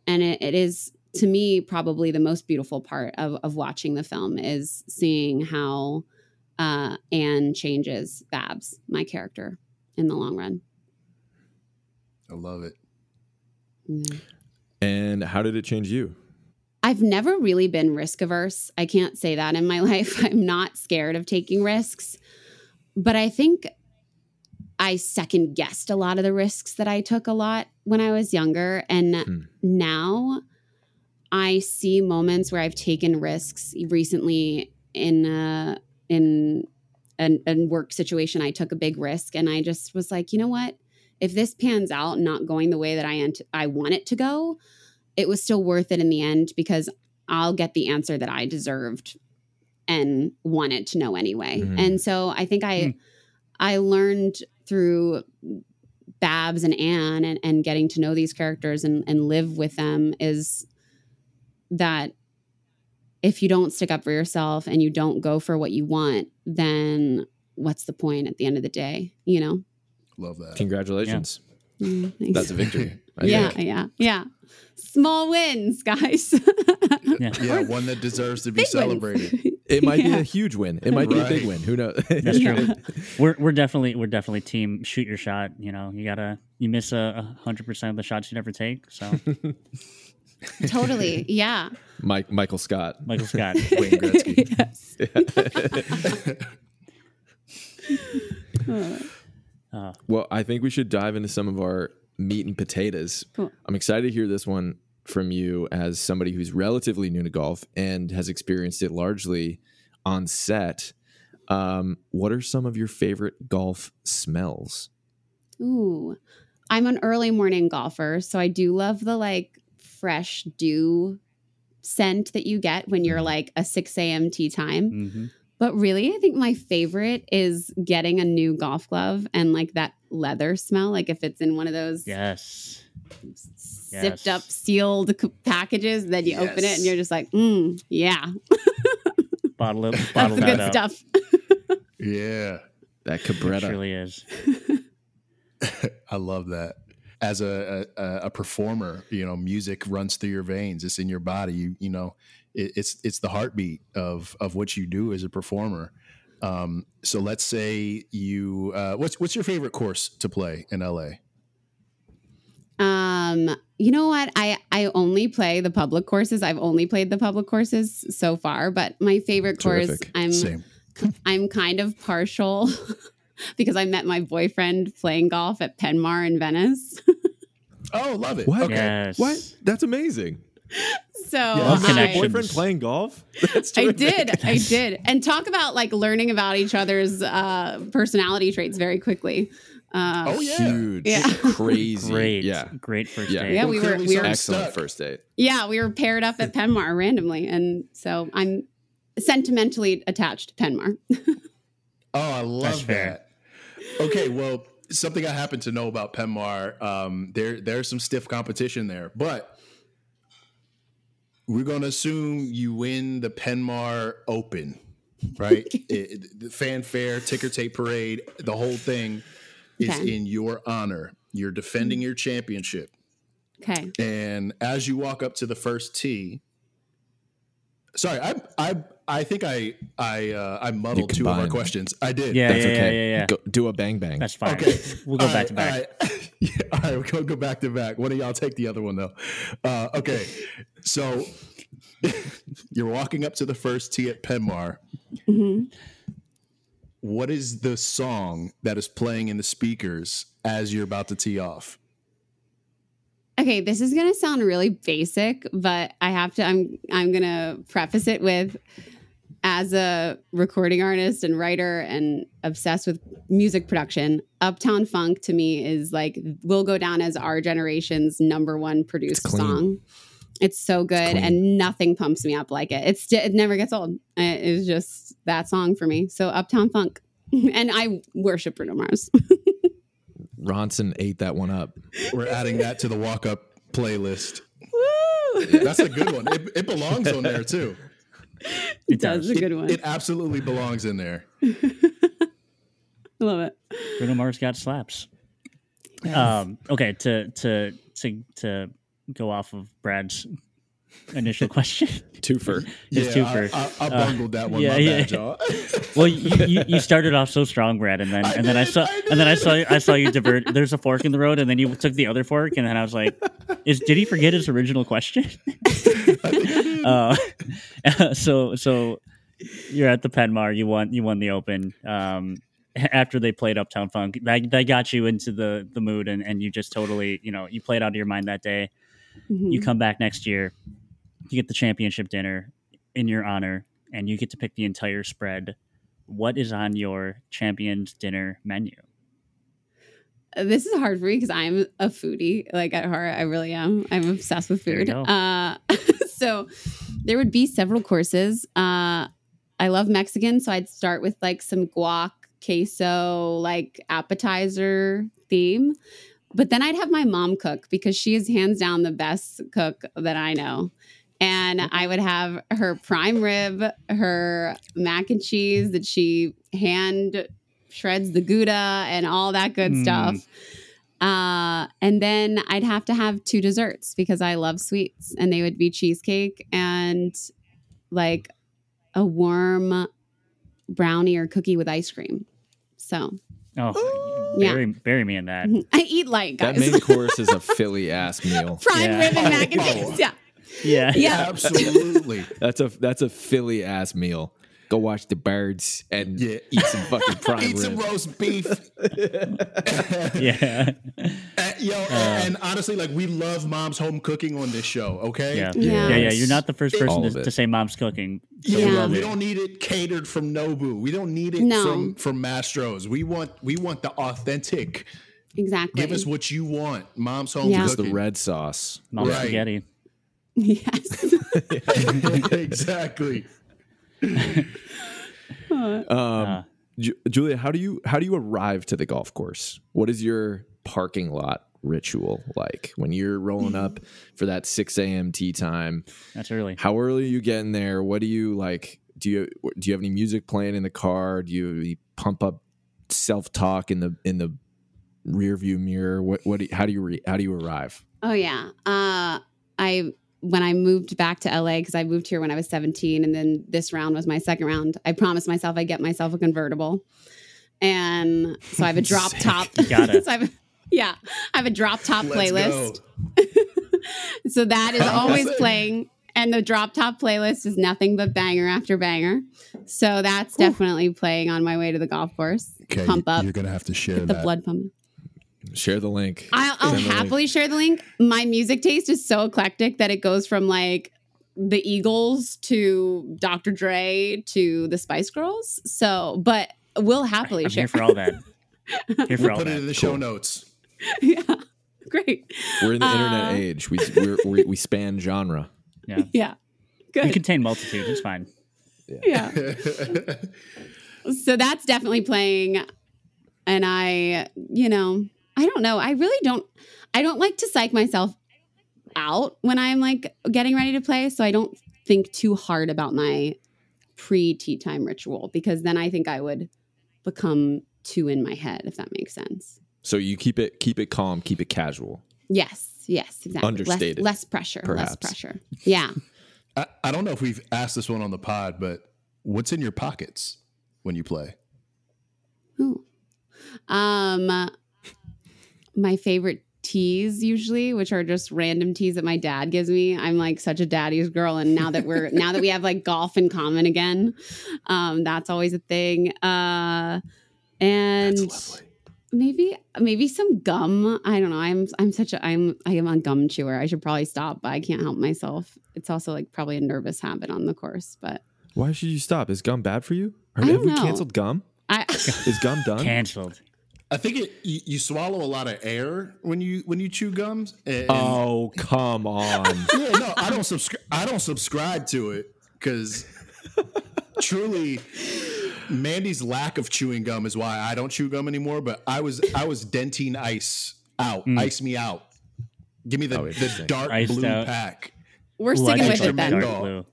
and it, it is to me probably the most beautiful part of, of watching the film is seeing how uh, Ann changes babs my character in the long run I love it. Yeah. And how did it change you? I've never really been risk averse. I can't say that in my life. I'm not scared of taking risks. But I think I second guessed a lot of the risks that I took a lot when I was younger. And Hmm. now I see moments where I've taken risks recently in a, in an, a work situation. I took a big risk and I just was like, you know what? If this pans out not going the way that I, ant- I want it to go, it was still worth it in the end because I'll get the answer that I deserved and wanted to know anyway. Mhm. And so I think I I learned through Babs and Ann and, and getting to know these characters and, and live with them is that if you don't stick up for yourself and you don't go for what you want, then what's the point at the end of the day? You know? Love that. Congratulations. Mm, thanks. That's a victory. I yeah, think. yeah, yeah. Small wins, guys. Yeah. Yeah, one that deserves to be Big wins. celebrated. It might be a huge win. It might be a big win. Who knows? That's Yeah. true. We're we're definitely we're definitely team shoot your shot. You know, you gotta you miss a hundred percent of the shots you never take. So totally. Yeah. Mike Michael Scott. Michael Scott. Wayne Gretzky. yes. Uh, Well, I think we should dive into some of our meat and potatoes. Cool. I'm excited to hear this one from you as somebody who's relatively new to golf and has experienced it largely on set. Um, what are some of your favorite golf smells? Ooh. I'm an early morning golfer, so I do love the like fresh dew scent that you get when you're like a 6 a.m. tee time. mhm. But really, I think my favorite is getting a new golf glove and like that leather smell. Like if it's in one of those Yes. zipped Yes. up, sealed packages, then you open it and you're just like, mm, yeah, Bottle it, that's bottle the that good up. stuff. Yeah, That It cabretta. surely is. I love that. As a, a a performer, you know, music runs through your veins. It's in your body. You you know, it, it's it's the heartbeat of of what you do as a performer. Um, so let's say you, uh, what's what's your favorite course to play in LA? Um, you know what? I I only play the public courses. I've only played the public courses so far, but my favorite course I'm Same. I'm kind of partial because I met my boyfriend playing golf at Penmar in Venice. Oh, love it. What? Okay. Yes. What? That's amazing. So Love I- connections. Boyfriend playing golf? That's I did. I did. And talk about like learning about each other's uh, personality traits very quickly. Uh, Oh yeah. Huge. Yeah. Crazy. Great. Yeah. Great first Yeah. date. Yeah, we were we were something Excellent stuck. first date. yeah, we were paired up at Penmar randomly, and so I'm sentimentally attached to Penmar. Oh, I love That's fair. that. Okay, well, something I happen to know about Penmar, um, there there's some stiff competition there, but we're going to assume you win the Penmar Open, right? It- the fanfare, ticker tape parade, the whole thing is Okay. in your honor. You're defending your championship, Okay. and as you walk up to the first tee. Sorry, I I I think I I uh, I muddled two of our questions. I did. Yeah, That's yeah, okay. yeah, yeah, yeah. Go, do a bang bang. That's fine. Okay. We'll go All back right, to back. All right. yeah, all right, we're gonna go back to back. One of y'all take the other one though. Uh, okay, so you're walking up to the first tee at Penmar. Mhm. What is the song that is playing in the speakers as you're about to tee off? Okay, this is gonna sound really basic, but I have to. I'm I'm gonna preface it with, as a recording artist and writer and obsessed with music production, Uptown Funk to me is like will go down as our generation's number one produced clean. song. It's so good, clean. and nothing pumps me up like it. It's it never gets old. It's just that song for me. So Uptown Funk, and I worship Bruno Mars. Ronson ate that one up. We're adding that to the walk up playlist. Woo! That's a good one. It, it belongs on there too. It does a good one. It absolutely belongs in there. I love it. Bruno Mars got slaps. Um, okay, to to to to go off of Brad's initial question. Twofer. His yeah, twofer. I, I, I bungled that one. yeah, my yeah. bad. Well, you, you, you started off so strong, Brad, and then I and then I saw I and then I did. saw I saw you divert. There's a fork in the road, and then you took the other fork, and then I was like, "Is did he forget his original question?" uh, so so you're at the Penmar. You won you won the Open. Um, after they played Uptown Funk, that that got you into the the mood, and and you just totally you know you played out of your mind that day. Mhm. You come back next year, you get the championship dinner in your honor, and you get to pick the entire spread. What is on your champions dinner menu? this is hard for me because I'm a foodie. Like at heart, I really am. I'm obsessed with food. Uh, so there would be several courses. Uh, I love Mexican, so I'd start with like some guac, queso, like appetizer theme. But then I'd have my mom cook because she is hands down the best cook that I know. And I would have her prime rib, her mac and cheese that she hand shreds the Gouda and all that good Mm. stuff. Uh, and then I'd have to have two desserts because I love sweets, and they would be cheesecake and like a warm brownie or cookie with ice cream. So Oh, Yeah. bury, bury me in that. I eat light, That guys. main course is a Philly ass meal. Prime Yeah. rib and mac and cheese. Yeah. Yeah, Yeah. Absolutely. That's a that's a Philly ass meal. Go watch the birds and Yeah. eat some fucking prime Eat some roast beef. yeah, Uh, yo, and honestly, like we love mom's home cooking on this show. Okay. yeah, Yeah. yeah, yeah. You're not the first person to, to say mom's cooking. So Yeah, we we don't need it catered from Nobu. We don't need it No. from from Mastro's. We want we want the authentic. Exactly. Give us what you want. Mom's home Yeah. Just the red sauce. mom's Right. spaghetti. Yes. exactly. Um, Uh, Ju- Julia, how do you how do you arrive to the golf course? What is your parking lot ritual like when you're rolling up for that six a.m. tee time? that's early. How early are you getting there? What do you like? Do you do you have any music playing in the car? Do you pump up self talk in the in the rear view mirror? What what? Do you, how do you re, how do you arrive? Oh yeah. Uh, I when I moved back to LA because I moved here when I was 17, and then this round was my second round. I promised myself I'd get myself a convertible, and so I have a drop top. Got it. so I have, yeah, I have a drop top Let's playlist. So that is always playing. And the drop top playlist is nothing but banger after banger. So that's definitely playing on my way to the golf course. Okay, Pump up You're gonna have to share the blood pumping. Share the link. I'll, I'll Send the link. happily share the link. My music taste is so eclectic that it goes from like the Eagles to Dr. Dre to the Spice Girls. So, but we'll happily I'm share. here for all that. Here for We'll all put it in that. the show notes. yeah, great. We're in the Uh, internet age. We we're, we we span genre. Yeah, Yeah, we contain multitudes. It's fine. yeah. so that's definitely playing and i you know i don't know i really don't i don't like to psych myself out when i'm like getting ready to play so i don't think too hard about my pre tee time ritual because then i think i would become too in my head if that makes sense So you keep it keep it calm, keep it casual. yes yes exactly Understated, less, less pressure less pressure yeah I, I don't know if we've asked this one on the pod, but what's in your pockets when you play? Ooh. Um, my favorite tees usually, which are just random tees that my dad gives me. I'm like such a daddy's girl, and now that we're now that we have like golf in common again, um, that's always a thing. Uh, and maybe maybe some gum. I don't know. I'm I'm such a I'm I am a gum chewer. I should probably stop, but I can't help myself. It's also like probably a nervous habit on the course, but Why should you stop? Is gum bad for you? Are, I have don't we canceled gum? I Is gum done? Canceled. I think it you, you swallow a lot of air when you when you chew gums. And, Oh come on! yeah, no, I don't subscribe. I don't subscribe to it because truly, Mandy's lack of chewing gum is why I don't chew gum anymore. But I was I was Dentyne Ice out, mm. ice me out. Give me the, Oh, the dark Iced blue out. pack. we're Ooh, I sticking think with dark- it then.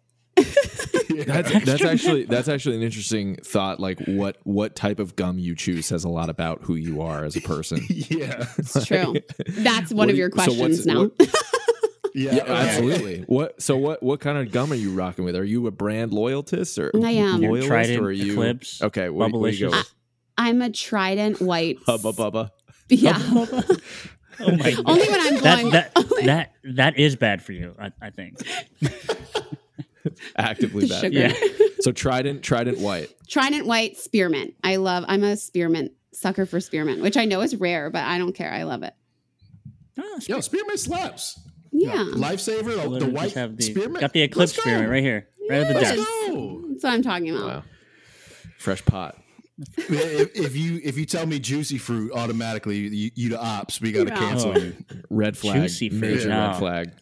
Dark- dark. That's, that's actually that's actually an interesting thought. Like what what type of gum you choose says a lot about who you are as a person. Yeah, It's true. That's one do of you- your so questions now. what- yeah, Yeah, okay. absolutely. What so what what kind of gum are you rocking with? Are you a brand loyalist or I am. Loyalist Trident, or are you Eclipse, Okay, what, what do you go Bubblicious. I'm a Trident White. Hubba bubba. Yeah. Oh my god. Only when I'm going. that that that that is bad for you. I, I think. Actively bad. Sugar. Yeah. So Trident, Trident White. Trident White Spearmint. I love. I'm a spearmint sucker for spearmint, which I know is rare, but I don't care. I love it. Oh, Yo, spearmint slaps. Yeah, Lifesaver, the, the white have the- spearmint. Got the eclipse Let's go. spearmint right here, right at the desk. that's what I'm talking about. Wow. Fresh pot. If, if you if you tell me juicy fruit automatically, you, you the ops. We got to Yeah. cancel Oh. you. Red flag. Juicy fruit, Major no. red flag.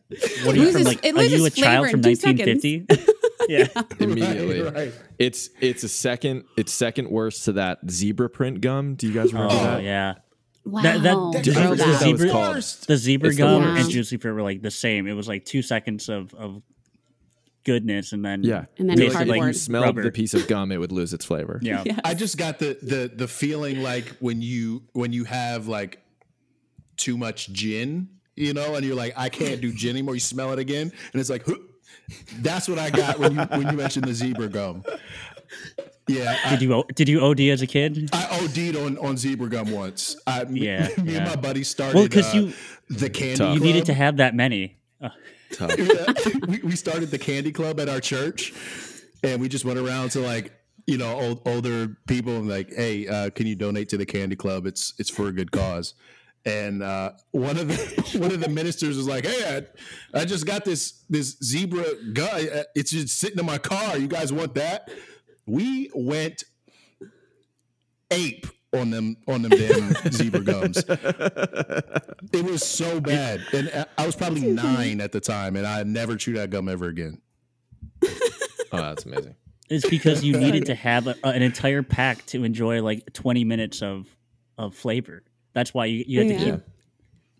What are you Loses- from? Like, it are you a loses child flavor from in two seconds. 1950? yeah. Immediately. Right, right. It's it's a second it's second worst to that zebra print gum. Do you guys remember Oh that? yeah. Wow, That- that- Dude, I forget that Zebra- The zebra It's the gum worst. and juicy fruit were like the same. It was like two seconds of of goodness, and then Yeah. And then Like, cardboard. like you smelled Rubber. the piece of gum, it would lose its flavor. yeah. Yeah. I just got the the the feeling like when you when you have like too much gin, you know, and you're like, I can't do gin anymore. You smell it again, and it's like, "Huh." that's what I got when you when you mentioned the zebra gum. Yeah, I, Did you did you OD as a kid? I OD'd on on zebra gum once. I, me- Yeah, me, and my buddy started. Well, because uh, you the candy. Tough. you needed to have that many. Uh, Tough. We, started the candy club at our church and we just went around to like you know old, older people and like hey uh, can you donate to the candy club? It's it's for a good cause. And uh, one of the one of the ministers was like hey I, I just got this this zebra guy uh, it's just sitting in my car. You guys want that? We went ape on them on them damn zebra gums it was so bad, and I was probably nine at the time, and I never chewed that gum ever again. Oh, that's amazing. it's because you needed to have a, an entire pack to enjoy like 20 minutes of of flavor. That's why you, you had to keep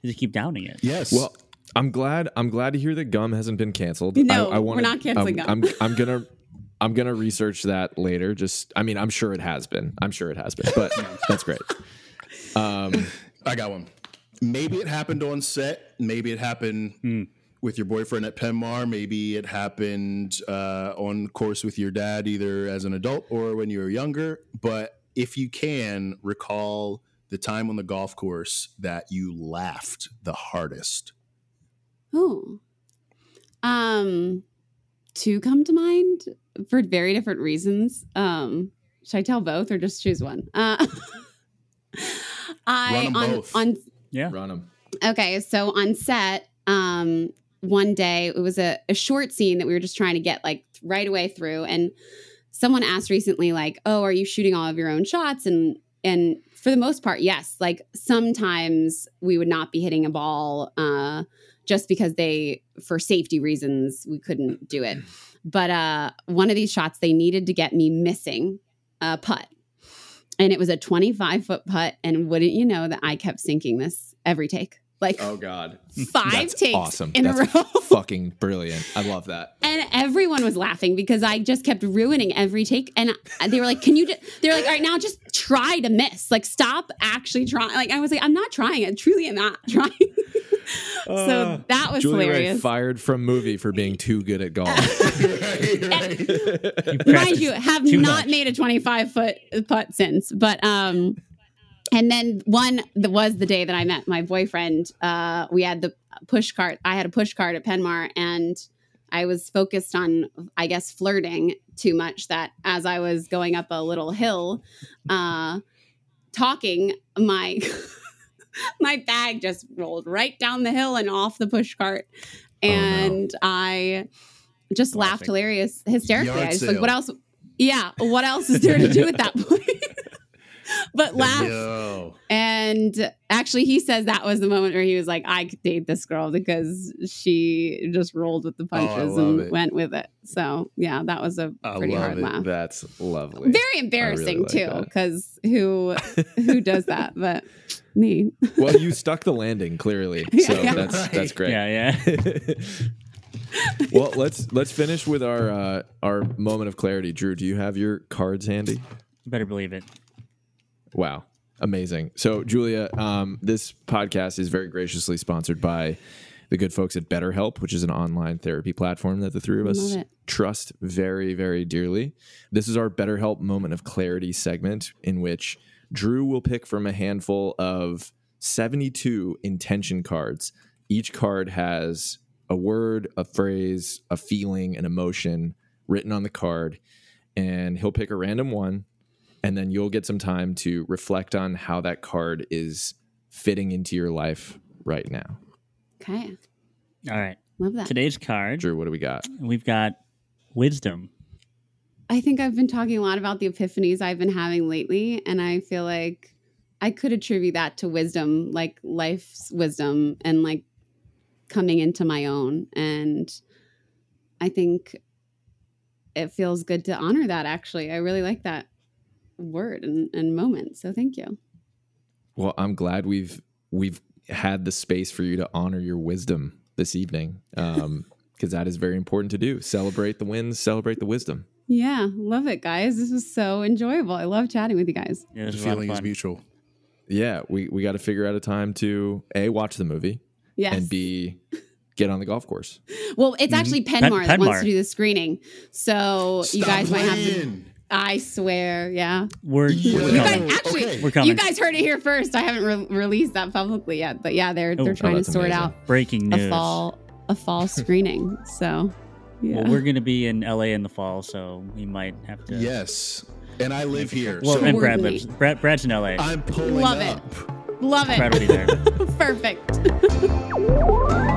you to keep downing it. Yes. Well, I'm glad. I'm glad to hear that gum hasn't been canceled. No, I, I wanna- we're not canceling I'm, gum. I'm, I'm gonna. I'm gonna research that later. Just, I mean, I'm sure it has been. I'm sure it has been, but that's great. Um, I got one. Maybe it happened on set. Maybe it happened with your boyfriend at Penmar. Maybe it happened uh, on course with your dad, either as an adult or when you were younger. But if you can recall the time on the golf course that you laughed the hardest. Oh. Um, two come to mind for very different reasons. Um, should I tell both or just choose one? Uh, I Run 'em on both. on Yeah. run them. Okay, so on set, um, one day it was a, a short scene that we were just trying to get like right away through, and someone asked recently, like, "Oh, are you shooting all of your own shots?" And and for the most part, yes. Like sometimes we would not be hitting a ball uh, just because they, for safety reasons, we couldn't do it. But uh, one of these shots, they needed to get me missing a putt. And it was a 25 foot putt. And wouldn't you know that I kept sinking this every take? Like Oh God, five that's takes awesome. in that's a row. fucking brilliant. I love that. And everyone was laughing because I just kept ruining every take. And they were like, "Can you?" Just, they're like, "All right, now just try to miss. Like, stop actually trying." Like, I was like, "I'm not trying. I truly am not trying." so that was Julie Ray hilarious. fired from movie for being too good at golf. You Mind you, have not much. made a 25 foot putt since. But um, and then one that was the day that I met my boyfriend. Uh, we had the push cart. I had a push cart at Penmar, and I was focused on, I guess, flirting too much. That as I was going up a little hill, uh, talking, my my bag just rolled right down the hill and off the push cart, Oh, no. and I just laughed hilarious, hysterically. I just like, what else? Yeah, what else is there to do at that point? but laugh. Yo. And actually, he says that was the moment where he was like, I could date this girl because she just rolled with the Oh, punches love and it. went with it. So, yeah, that was a pretty love hard it. laugh. That's lovely. Very embarrassing, like too, because who who does that? But me. well, you stuck the landing clearly, so Yeah, yeah. that's that's great. Yeah, yeah. well, let's let's finish with our uh, our moment of clarity. Drew, do you have your cards handy? Better believe it. Wow. Amazing. So, Julia, um, this podcast is very graciously sponsored by the good folks at BetterHelp, which is an online therapy platform that the three of us trust very, very dearly. This is our BetterHelp moment of clarity segment in which Drew will pick from a handful of 72 intention cards. Each card has a word, a phrase, a feeling, an emotion written on the card, and he'll pick a random one and then you'll get some time to reflect on how that card is fitting into your life right now. Okay. All right. Love that. Today's card, Drew, what do we got? we've got wisdom. I think I've been talking a lot about the epiphanies I've been having lately, and I feel like I could attribute that to wisdom, like life's wisdom, and like coming into my own. And I think it feels good to honor that. Actually, I really like that word and, and moment. So thank you. Well, I'm glad we've we've had the space for you to honor your wisdom this evening. Um because that is very important to do. Celebrate the wins, celebrate the wisdom. Yeah, love it, guys. This was so enjoyable. I love chatting with you guys. Yeah, The is a lot of feeling is mutual. Yeah, we we got to figure out a time to A watch the movie Yes. and B get on the golf course. well, it's actually Penmar that Penmar. wants to do the screening. So you Stop guys might have to. Playing. I swear, yeah. We're, Yeah. we're You guys actually, okay. We're coming. you guys heard it here first. I haven't re- released that publicly yet, but yeah, they're oh, they're Oh, trying to sort amazing. out Breaking news. a fall a fall screening. So, yeah. Well, we're going to be in LA in the fall, so we might have to. Yes. And I live here. Well, so and Brad lives. Brad, Brad's in LA. I'm pulling Love it. love it. Brad will be there. Perfect.